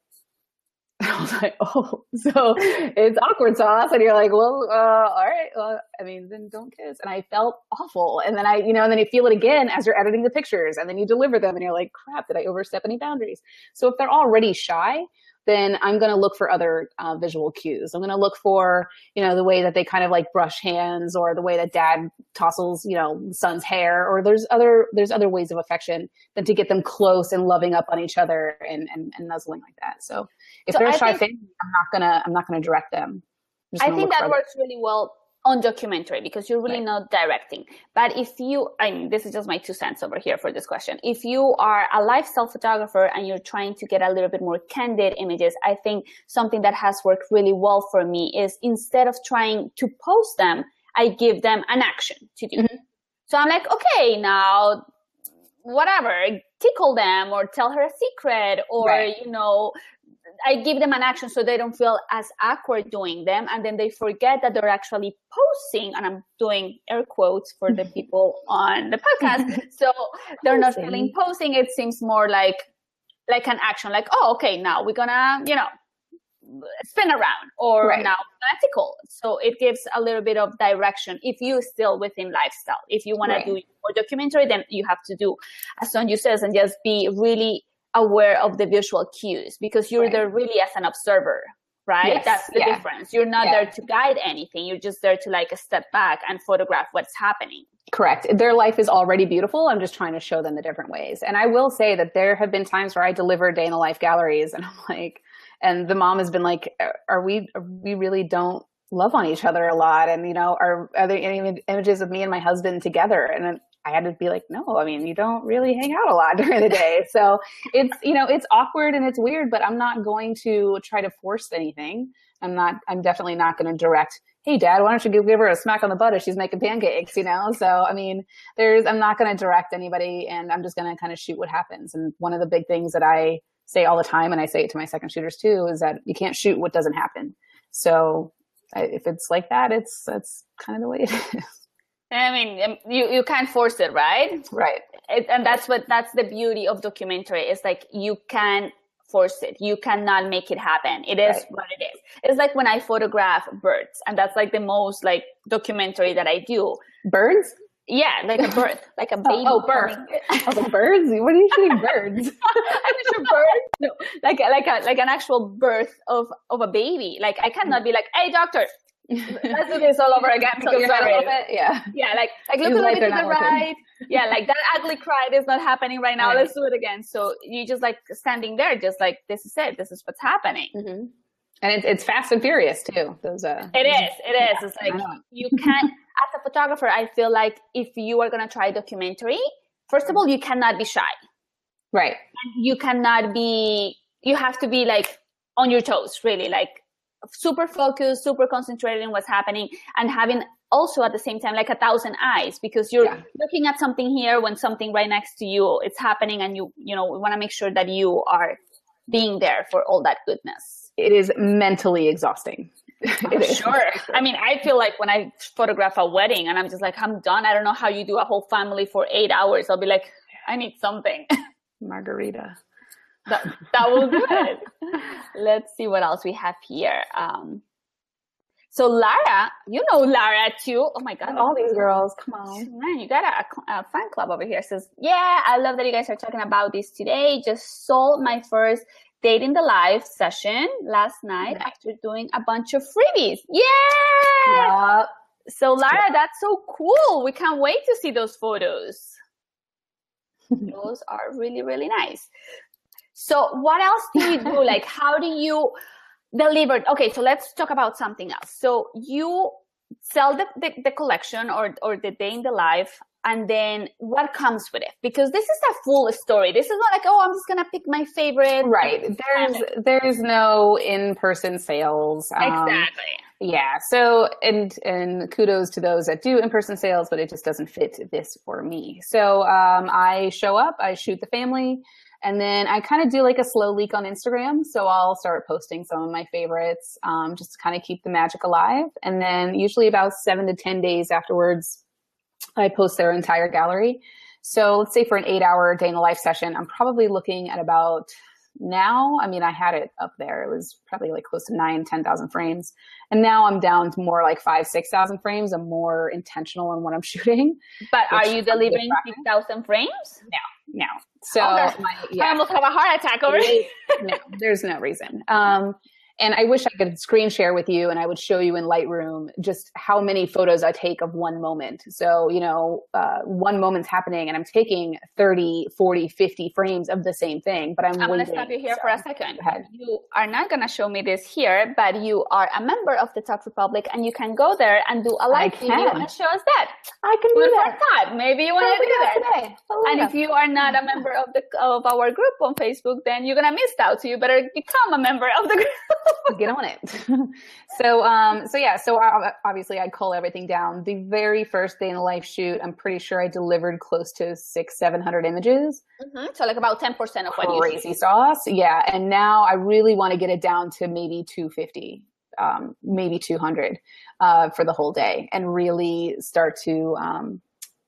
I was like, oh, so it's awkward sauce. And you're like, well, uh, all right. Well, I mean, then don't kiss. And I felt awful. And then I, you know, and then you feel it again as you're editing the pictures and then you deliver them and you're like, crap, did I overstep any boundaries? So if they're already shy, then I'm going to look for other uh, visual cues. I'm going to look for, you know, the way that they kind of like brush hands or the way that dad tousles, you know, son's hair or there's other, there's other ways of affection than to get them close and loving up on each other and, and, and nuzzling like that. So if so they're a shy think, family, I'm not going to, I'm not going to direct them. I think that works really well on documentary because you're really right. not directing. But if you, I mean, this is just my two cents over here for this question. If you are a lifestyle photographer and you're trying to get a little bit more candid images, I think something that has worked really well for me is instead of trying to post them, I give them an action to do. Mm-hmm. So I'm like, okay, now whatever, tickle them or tell her a secret or, right. you know, I give them an action so they don't feel as awkward doing them. And then they forget that they're actually posting. And I'm doing air quotes for the people on the podcast. so they're not feeling posting. It seems more like, like an action, like, oh, okay, now we're gonna, you know, spin around or right. now tickle. So it gives a little bit of direction if you still within lifestyle. If you want right. to do more documentary, then you have to do as Sonju says and just be really aware of the visual cues because you're right. there really as an observer right? Yes. that's the yeah. difference. You're not yeah. there to guide anything. You're just there to like step back and photograph what's happening. Correct. Their life is already beautiful. I'm just trying to show them the different ways. And i will say that there have been times where i deliver day in the life galleries and i'm like and the mom has been like are we we really don't love on each other a lot? And you know are are there any images of me and my husband together? And I had to be like, no, I mean, you don't really hang out a lot during the day. So it's, you know, it's awkward and it's weird, but I'm not going to try to force anything. I'm not, I'm definitely not going to direct, hey, dad, why don't you give her a smack on the butt if she's making pancakes, you know? So, I mean, there's, I'm not going to direct anybody and I'm just going to kind of shoot what happens. And one of the big things that I say all the time, and I say it to my second shooters too, is that you can't shoot what doesn't happen. So if it's like that, it's, that's kind of the way it is. I mean, um, you, you can't force it, right? Right. It, and that's what, that's the beauty of documentary. It's like you can force it. You cannot make it happen. It is right. what it is. It's like when I photograph birds and that's like the most like documentary that I do. Birds? Yeah, like a bird, like a oh, baby. Oh, oh bird. oh, birds? What are you shooting birds? I'm sure birds. No, like like a like an actual birth of of a baby. Like I cannot be like, hey doctor, Let's do this all over again. So you're a little bit, yeah. Yeah, like like look a little bit to the right. yeah, like that ugly cry is not happening right now. Right. Let's do it again. So you just like standing there, just like this is it. This is what's happening. Mm-hmm. And it's it's fast and furious too. Those uh. It is. It is. Yeah, it's like you can't. as a photographer, I feel like if you are gonna try documentary, first of all, you cannot be shy. Right. And you cannot be. You have to be like on your toes, really. Like super focused, super concentrated in what's happening and having also at the same time like a thousand eyes because you're yeah. looking at something here when something right next to you it's happening and you you know we want to make sure that you are being there for all that goodness. It is mentally exhausting. It oh, is. sure. I mean i feel like when i photograph a wedding and i'm just like i'm done. I don't know how you do a whole family for eight hours i'll be like i need something. Margarita that, that will do it. Let's see what else we have here. Um, so Lara, you know Lara too. Oh my God. All these girls, come on. Man, you got a, a, fan club over here. Says, yeah, I love that you guys are talking about this today. Just sold my first dating the live session last night after doing a bunch of freebies. Yeah. Yep. So Lara, that's so cool. We can't wait to see those photos. those are really, really nice. So what else do you do? like, how do you deliver? Okay, so let's talk about something else. So you sell the, the, the collection or, or the day in the life and then what comes with it? Because this is a full story. This is not like oh i'm just gonna pick my favorite right. There's there's no in-person sales um, exactly. yeah. So and and kudos to those that do in-person sales but it just doesn't fit this for me. So um, i show up i shoot the family and then I kind of do like a slow leak on Instagram. So I'll start posting some of my favorites, um, just to kind of keep the magic alive. And then usually about seven to 10 days afterwards, I post their entire gallery. So let's say for an eight hour day in the life session, I'm probably looking at about now, I mean, I had it up there. It was probably like close to nine, 10,000 frames. And now I'm down to more like five, 6,000 frames. I'm more intentional in what I'm shooting. But are you delivering 6,000 frames? No, no. So oh, my, yeah. I almost have a heart attack over no, there's no reason. Um, and I wish I could screen share with you and I would show you in Lightroom just how many photos I take of one moment. So, you know, uh, one moment's happening and I'm taking 30, 40, 50 frames of the same thing, but I'm, I'm going to stop you here so, for a second. You are not going to show me this here, but you are a member of the Tog Republic and you can go there and do a live video and show us that. I can do that. Thought. Maybe you want to do that. Today. And if you are not a member of the of our group on Facebook, then you're going to miss out. So you better become a member of the group. get on it. so, um, so yeah, so I, obviously I cull everything down. The very first day in the life shoot, I'm pretty sure I delivered close to six, 700 images. Mm-hmm. So like about 10% of what you shoot. Crazy sauce. Yeah. And now I really want to get it down to maybe 250. Um, maybe 200 uh, for the whole day and really start to um,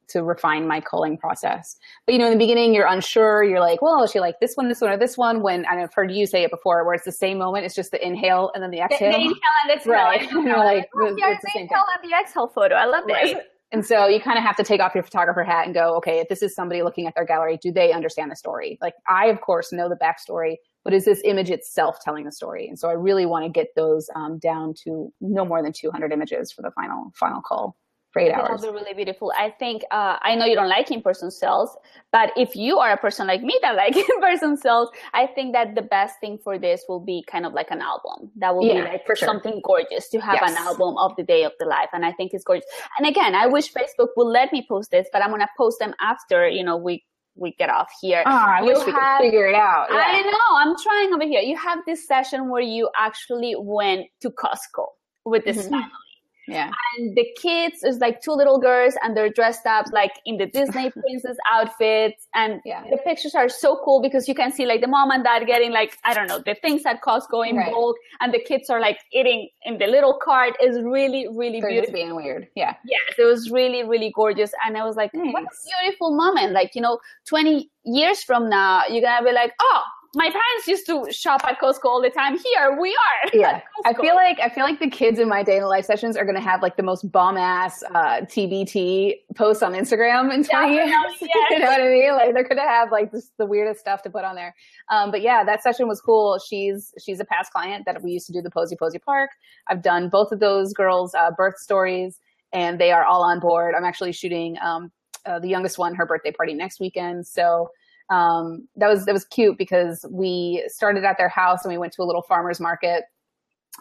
to refine my culling process. But you know, in the beginning, you're unsure. You're like, well, is she like this one, this one, or this one? When I've heard you say it before, where it's the same moment. It's just the inhale and then the exhale. The, the inhale and exhale. Right. like oh, yeah, it's the, inhale and the exhale photo. I love right. this. And so you kind of have to take off your photographer hat and go, okay, if this is somebody looking at their gallery, do they understand the story? Like I, of course, know the backstory, but is this image itself telling the story? And so I really want to get those um, down to no more than 200 images for the final final call for eight hours. Really beautiful. I think uh, I know you don't like in-person sales, but if you are a person like me that like in-person sales, I think that the best thing for this will be kind of like an album. That will yeah, be like for sure. something gorgeous to have yes. an album of the day of the life, and I think it's gorgeous. And again, I wish Facebook would let me post this, but I'm gonna post them after you know we we get off here. Oh, I you wish we have, could figure it out. Yeah. I know. I'm trying over here. You have this session where you actually went to Costco with this mm-hmm. family yeah. And the kids is like two little girls and they're dressed up like in the Disney princess outfits. And yeah. the pictures are so cool because you can see like the mom and dad getting like, I don't know, the things at Costco in right. bulk and the kids are like eating in the little cart is really, really They're beautiful. being weird. Yeah. Yes. It was really, really gorgeous. And I was like, what a beautiful moment. Like, you know, 20 years from now, you're going to be like, oh, my parents used to shop at Costco all the time. Here we are. Yeah, I feel like I feel like the kids in my day in the life sessions are going to have like the most bomb ass uh, TBT posts on Instagram in twenty years. Yes. you know what I mean? Like they're going to have like just the weirdest stuff to put on there. Um, but yeah, that session was cool. She's she's a past client that we used to do the Posy Posy Park. I've done both of those girls' uh, birth stories, and they are all on board. I'm actually shooting um, uh, the youngest one her birthday party next weekend, so um, that was that was cute because we started at their house and we went to a little farmers market.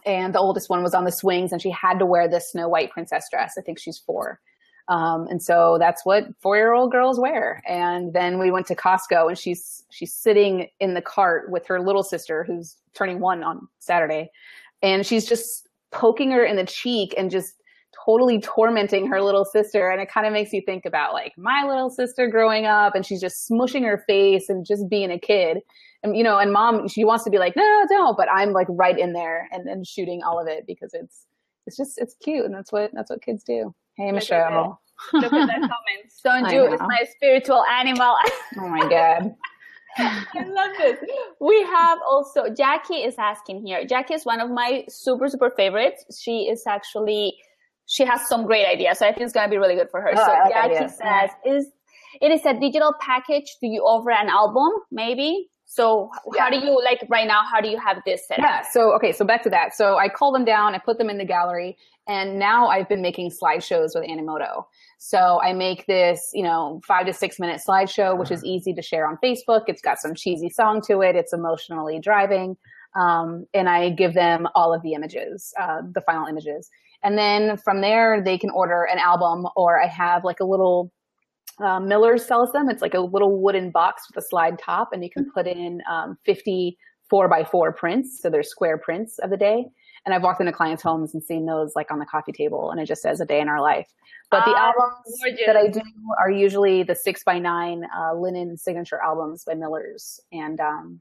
And the oldest one was on the swings and she had to wear this snow white princess dress. I think she's four. Um, and so that's what four year old girls wear. And then we went to costco and she's she's sitting in the cart with her little sister who's turning one on saturday. And she's just poking her in the cheek and just totally tormenting her little sister. And it kind of makes you think about like my little sister growing up and she's just smushing her face and just being a kid. And, you know, and mom, she wants to be like, no, no, don't. But I'm like right in there and, and shooting all of it because it's, it's just, it's cute. And that's what, that's what kids do. Hey, Michelle. Look at that comment. Sonju is my spiritual animal. oh my God. I love this. We have also Jackie is asking here. Jackie is one of my super super favorites. She is actually she has some great ideas, so I think it's gonna be really good for her. Oh, so like Jackie ideas. says, "Is it is a digital package? Do you offer an album? Maybe." So Yeah. how do you like right now? How do you have this set up? Yeah. So, okay. So back to that. So I call them down, I put them in the gallery, and now I've been making slideshows with Animoto. So I make this, you know, five to six minute slideshow, which is easy to share on Facebook. It's got some cheesy song to it. It's emotionally driving. Um, and I give them all of the images, uh, the final images. And then from there, they can order an album or I have like a little, uh, Miller's sells them. It's like a little wooden box with a slide top and you can put in, um, 50 four by four prints. So they're square prints of the day. And I've walked into clients' homes and seen those like on the coffee table and it just says a day in our life. But the Ah, albums gorgeous. that I do are usually the six by nine uh, linen signature albums by Miller's. And um,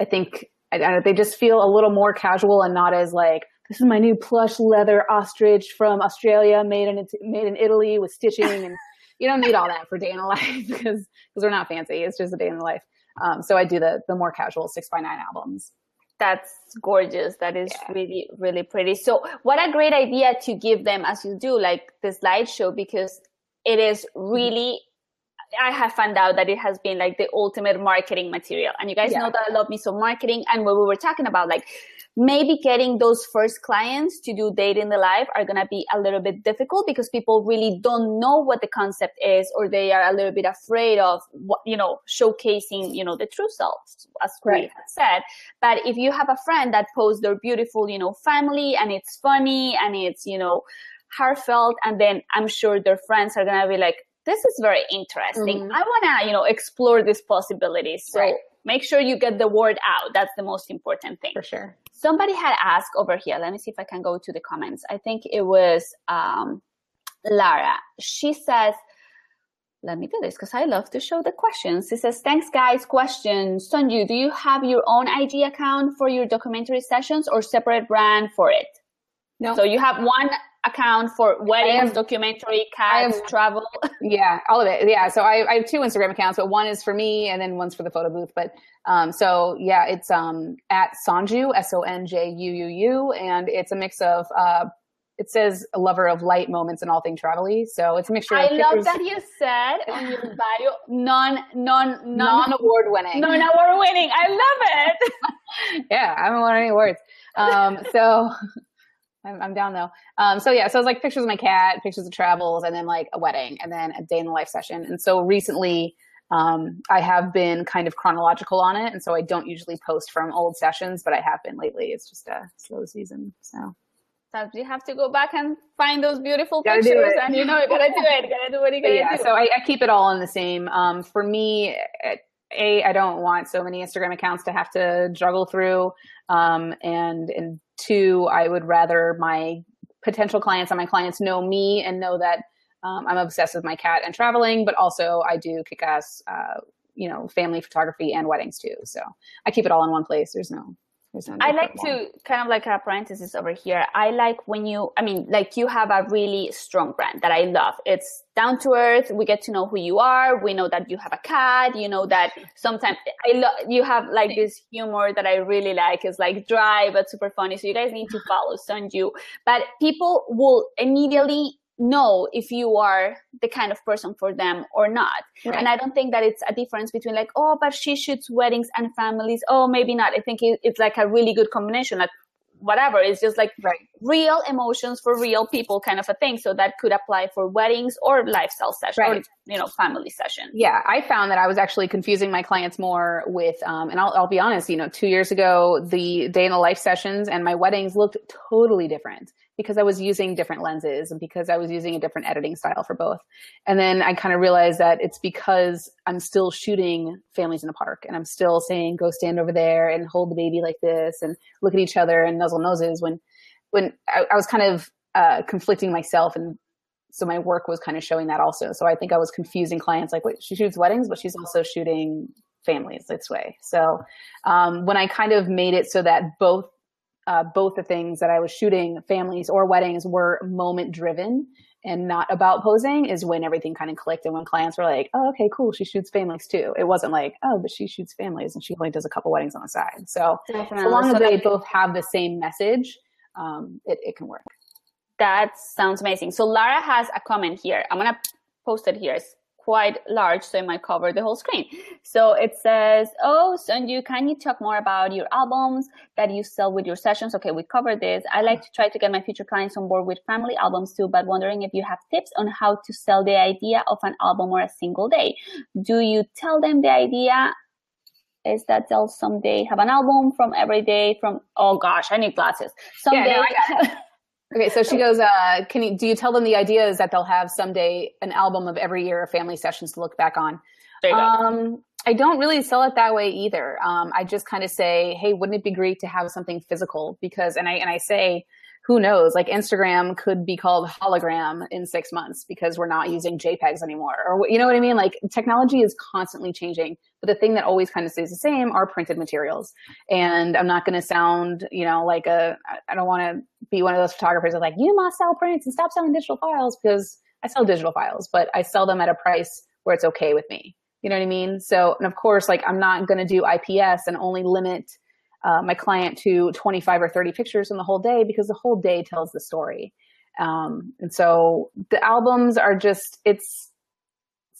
I think I, I, they just feel a little more casual and not as like, this is my new plush leather ostrich from Australia made in, made in Italy with stitching. And you don't need all that for day in a life because, because we're not fancy. It's just a day in the life. Um, so I do the, the more casual six by nine albums. That's gorgeous. That is Yeah. really, really pretty. So what a great idea to give them as you do, like the slideshow, because it is really, I have found out that it has been like the ultimate marketing material. And you guys Yeah. know that I love me some marketing. And when we were talking about like maybe getting those first clients to do date in the live are going to be a little bit difficult because people really don't know what the concept is or they are a little bit afraid of what, you know, showcasing, you know, the true selves as we Right. have said. But if you have a friend that posts their beautiful, you know, family and it's funny and it's, you know, heartfelt and then I'm sure their friends are going to be like, this is very interesting. Mhm. I want to, you know, explore these possibilities. So Right. make sure you get the word out. That's the most important thing For sure. somebody had asked over here let me see if i can go to the comments i think it was um, lara she says let me do this because i love to show the questions she says thanks guys question Sonju do you have your own ig account for your documentary sessions or separate brand for it No. so you have one account for weddings have- documentary I have- travel Yeah, all of it. Yeah. So I, I have two Instagram accounts, but one is for me and then one's for the photo booth. But um, so yeah, it's um at Sonju S O N J U U U, and it's a mix of uh, it says a lover of light moments and all things travel So it's a mixture i love pictures, that you said on your bio non non non non-award winning. non award winning i love it yeah, I haven't won any awards. Um, so I'm, I'm down though. Um, so yeah, so it's like pictures of my cat, pictures of travels, and then like a wedding, and then a day in the life session. And so recently, um, I have been kind of chronological on it, and so I don't usually post from old sessions, but I have been lately. It's just a slow season, so So you have to go back and find those beautiful Gotta pictures and you know you gotta do it gotta do what you gotta yeah. do So I, I keep it all in the same. Um, for me, a I don't want so many Instagram accounts to have to juggle through, um, and and two, I would rather my potential clients and my clients know me and know that um, I'm obsessed with my cat and traveling, but also I do kick ass, uh, you know, family photography and weddings too. So I keep it all in one place. There's no. I like to kind of like a parenthesis over here. I like when you, I mean, like you have a really strong brand that I love. It's down to earth. We get to know who you are. We know that you have a cat. You know that sometimes I love, you have like this humor that I really like. It's like dry, but super funny. So you guys need to follow Sonju. But people will immediately know if you are the kind of person for them or not. Right. And I don't think that it's a difference between like, oh, but she shoots weddings and families. Oh, maybe not. I think it's like a really good combination. Like whatever. It's just like Right. real emotions for real people kind of a thing. So that could apply for weddings or lifestyle sessions or, you know, family sessions. Yeah, I found that I was actually confusing my clients more with, um, and I'll, I'll be honest, you know, two years ago, the day in the life sessions and my weddings looked totally different because I was using different lenses and because I was using a different editing style for both. And then I kind of realized that it's because I'm still shooting families in the park and I'm still saying, go stand over there and hold the baby like this and look at each other and nuzzle noses when, when I, I was kind of, uh, conflicting myself and so my work was kind of showing that also. So I think I was confusing clients like, wait, she shoots weddings, but she's also shooting families this way. So um, when I kind of made it so that both uh, both the things that I was shooting, families or weddings, were moment driven, and not about posing is when everything kind of clicked and when clients were like, oh, okay, cool. She shoots families too. It wasn't like, oh, but she shoots families and she only does a couple weddings on the side. So Definitely. so long as they both have the same message, um, it, it can work. That sounds amazing. So Lara has a comment here. I'm going to post it here. It's quite large, so it might cover the whole screen. So it says, Oh, Sonju, can you talk more about your albums that you sell with your sessions? Okay, we covered this. I like to try to get my future clients on board with family albums too, but wondering if you have tips on how to sell the idea of an album or a single day. Do you tell them the idea is that they'll someday have an album from every day from oh gosh i need glasses someday yeah, no, Okay, so she goes, uh, can you, do you tell them the idea is that they'll have someday an album of every year of family sessions to look back on? Um, I don't really sell it that way either. Um, I just kind of say, Hey, wouldn't it be great to have something physical? Because, and I, and I say, who knows? Like Instagram could be called hologram in six months because we're not using JPEGs anymore. Or, you know what I mean? Like technology is constantly changing, but the thing that always kind of stays the same are printed materials. And I'm not going to sound, you know, like a, I don't want to be one of those photographers that like, you must sell prints and stop selling digital files because I sell digital files, but I sell them at a price where it's okay with me. You know what I mean? So, and of course, like I'm not going to do IPS and only limit uh, my client to 25 or 30 pictures in the whole day because the whole day tells the story. Um, and so the albums are just, it's,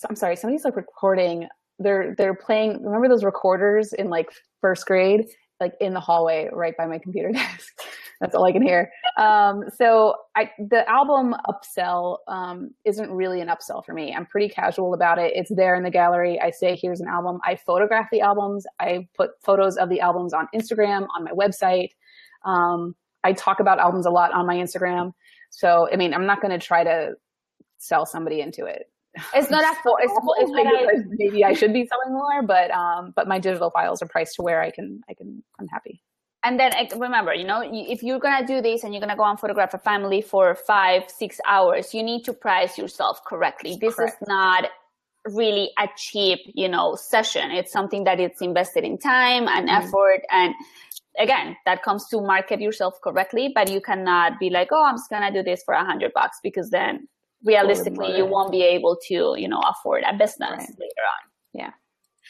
I'm sorry, somebody's like recording, they're, they're playing, remember those recorders in like first grade? Like in the hallway right by my computer desk. That's all I can hear. Um, so I, the album upsell um, isn't really an upsell for me. I'm pretty casual about it. It's there in the gallery. I say, here's an album. I photograph the albums. I put photos of the albums on Instagram, on my website. Um, I talk about albums a lot on my Instagram. So, I mean, I'm not going to try to sell somebody into it. It's not a for, it's, it's maybe, maybe I should be selling more, but um, but my digital files are priced to where I can I can I'm happy. And then remember, you know, if you're gonna do this and you're gonna go and photograph a family for five six hours, you need to price yourself correctly. This Correct. is not really a cheap you know session. It's something that it's invested in time and mm-hmm. effort and again, that comes to market yourself correctly, but you cannot be like, oh, I'm just gonna do this for a hundred bucks because then realistically you won't be able to you know afford a business right. later on yeah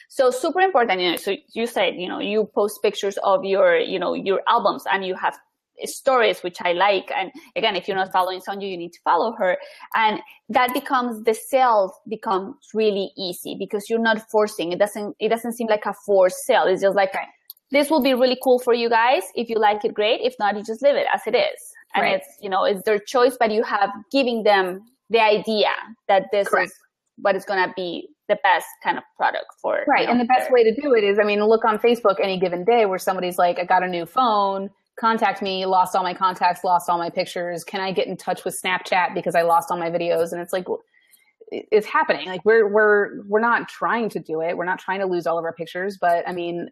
so super important you know so you said you know you post pictures of your you know your albums and you have stories which i like and again if you're not mm-hmm. following Sonju you need to follow her and that becomes the sales becomes really easy because you're not forcing it doesn't it doesn't seem like a forced sale it's just like right. this will be really cool for you guys if you like it great if not you just leave it as it is and right. it's you know it's their choice but you have giving them the idea that this Correct. is what is going to be the best kind of product for right. You know, and the best way to do it is, I mean, look on Facebook any given day where somebody's like, I got a new phone. Contact me, lost all my contacts, lost all my pictures. Can I get in touch with Snapchat because I lost all my videos? And it's like, it's happening. Like we're we're we're not trying to do it. We're not trying to lose all of our pictures, but I mean,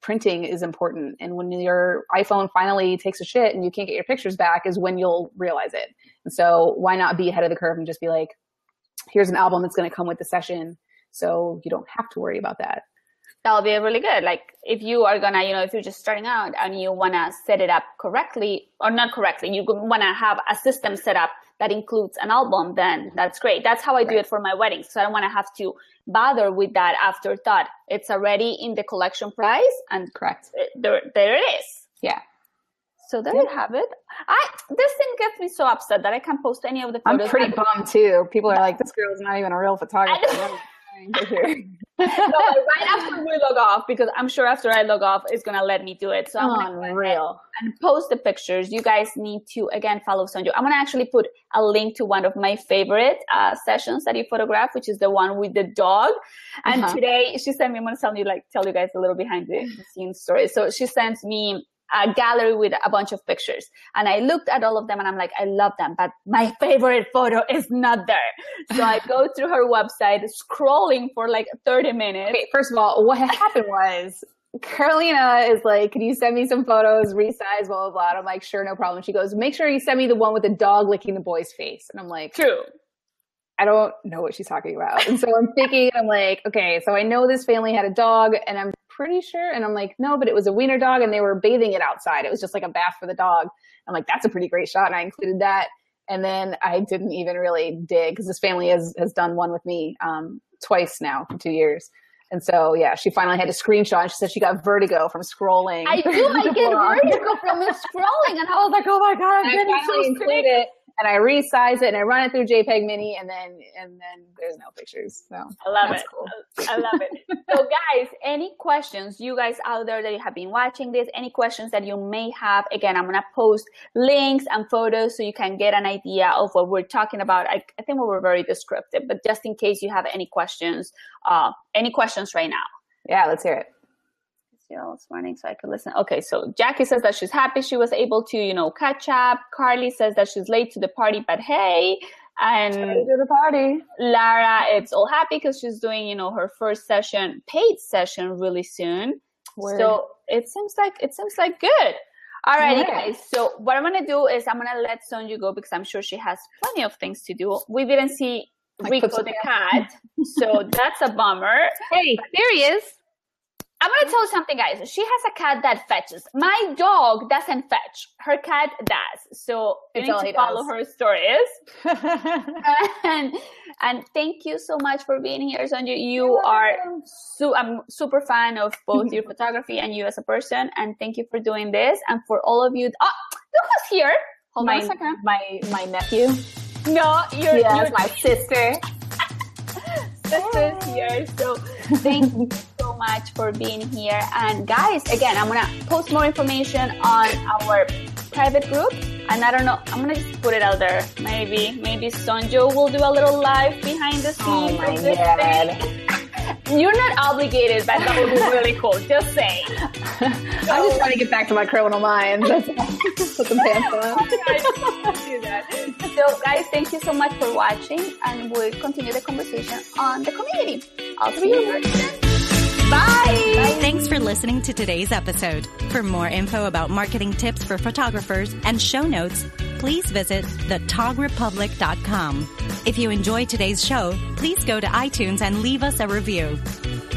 printing is important. And when your iPhone finally takes a shit and you can't get your pictures back, is when you'll realize it. And so why not be ahead of the curve and just be like, here's an album that's going to come with the session. So you don't have to worry about that. That'll be really good. Like if you are gonna, you know, if you're just starting out and you wanna set it up correctly or not correctly, you wanna have a system set up that includes an album, then that's great. That's how I do it for my weddings. So I don't wanna have to bother with that afterthought. It's already in the collection price and correct. There, there it is. Yeah. So there you have it. I this thing gets me so upset that I can't post any of the photos. I'm pretty bummed too. People are like, "This girl is not even a real photographer." no, right after we log off, because I'm sure after I log off, it's gonna let me do it. So I'm gonna real and post the pictures. You guys need to again follow Sonju. I'm gonna actually put a link to one of my favorite uh, sessions that you photographed, which is the one with the dog. And uh-huh. today she sent me. I'm gonna tell you like tell you guys a little behind the scenes story. So she sends me a gallery with a bunch of pictures. And I looked at all of them and I'm like, I love them, but my favorite photo is not there. So I go through her website, scrolling for like 30 minutes. Okay, first of all, what happened was Carolina is like, can you send me some photos, resize, blah, blah, blah. And I'm like, sure, no problem. She goes, make sure you send me the one with the dog licking the boy's face. And I'm like, true. I don't know what she's talking about. And so I'm thinking, I'm like, okay, so I know this family had a dog and I'm pretty sure. And I'm like, no, but it was a wiener dog and they were bathing it outside. It was just like a bath for the dog. I'm like, that's a pretty great shot. And I included that. And then I didn't even really dig because this family has, has done one with me um, twice now for two years. And so, yeah, she finally had to screenshot. She said she got vertigo from scrolling. I do. I get vertigo from scrolling, and I was like, "Oh my god!" And I finally so include it, and I resize it, and I run it through JPEG Mini, and then and then there's no pictures. So I love it. Cool. I love it. so, guys, any questions? You guys out there that you have been watching this, any questions that you may have? Again, I'm gonna post links and photos so you can get an idea of what we're talking about. I, I think we were very descriptive, but just in case you have any questions, uh, any questions right now? Yeah, let's hear it this morning so I could listen. Okay, so Jackie says that she's happy she was able to, you know, catch up. Carly says that she's late to the party, but hey. And to the party. Lara, it's all happy because she's doing, you know, her first session, paid session really soon. Word. So it seems like it seems like good. All right, yeah. guys. So what I'm gonna do is I'm gonna let Sonju go because I'm sure she has plenty of things to do. We didn't see Rico the cat, so that's a bummer. Hey, there he is. I'm gonna tell you something, guys. She has a cat that fetches. My dog doesn't fetch. Her cat does. So you need to follow does. her stories. and and thank you so much for being here, Sonju. You are su- I'm super fan of both your photography and you as a person. And thank you for doing this. And for all of you, oh, look who's here. Hold my, on a second. My my nephew. No, you're, yes, you're my sister. Sister's here. So thank you so much for being here. And guys, again, I'm gonna post more information on our private group. And I don't know, I'm gonna just put it out there. Maybe, maybe Sonju will do a little live behind the oh scenes. Oh my god. You're not obligated, but that would be really cool. Just saying. So, I'm just trying to get back to my criminal mind. Put some pants on. so, guys, thank you so much for watching, and we'll continue the conversation on the community. I'll see you Bye. Bye. Thanks for listening to today's episode. For more info about marketing tips for photographers and show notes, please visit thetogrepublic.com. If you enjoyed today's show, please go to iTunes and leave us a review.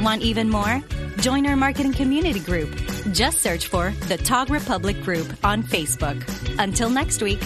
Want even more? Join our marketing community group. Just search for the Tog Republic Group on Facebook. Until next week.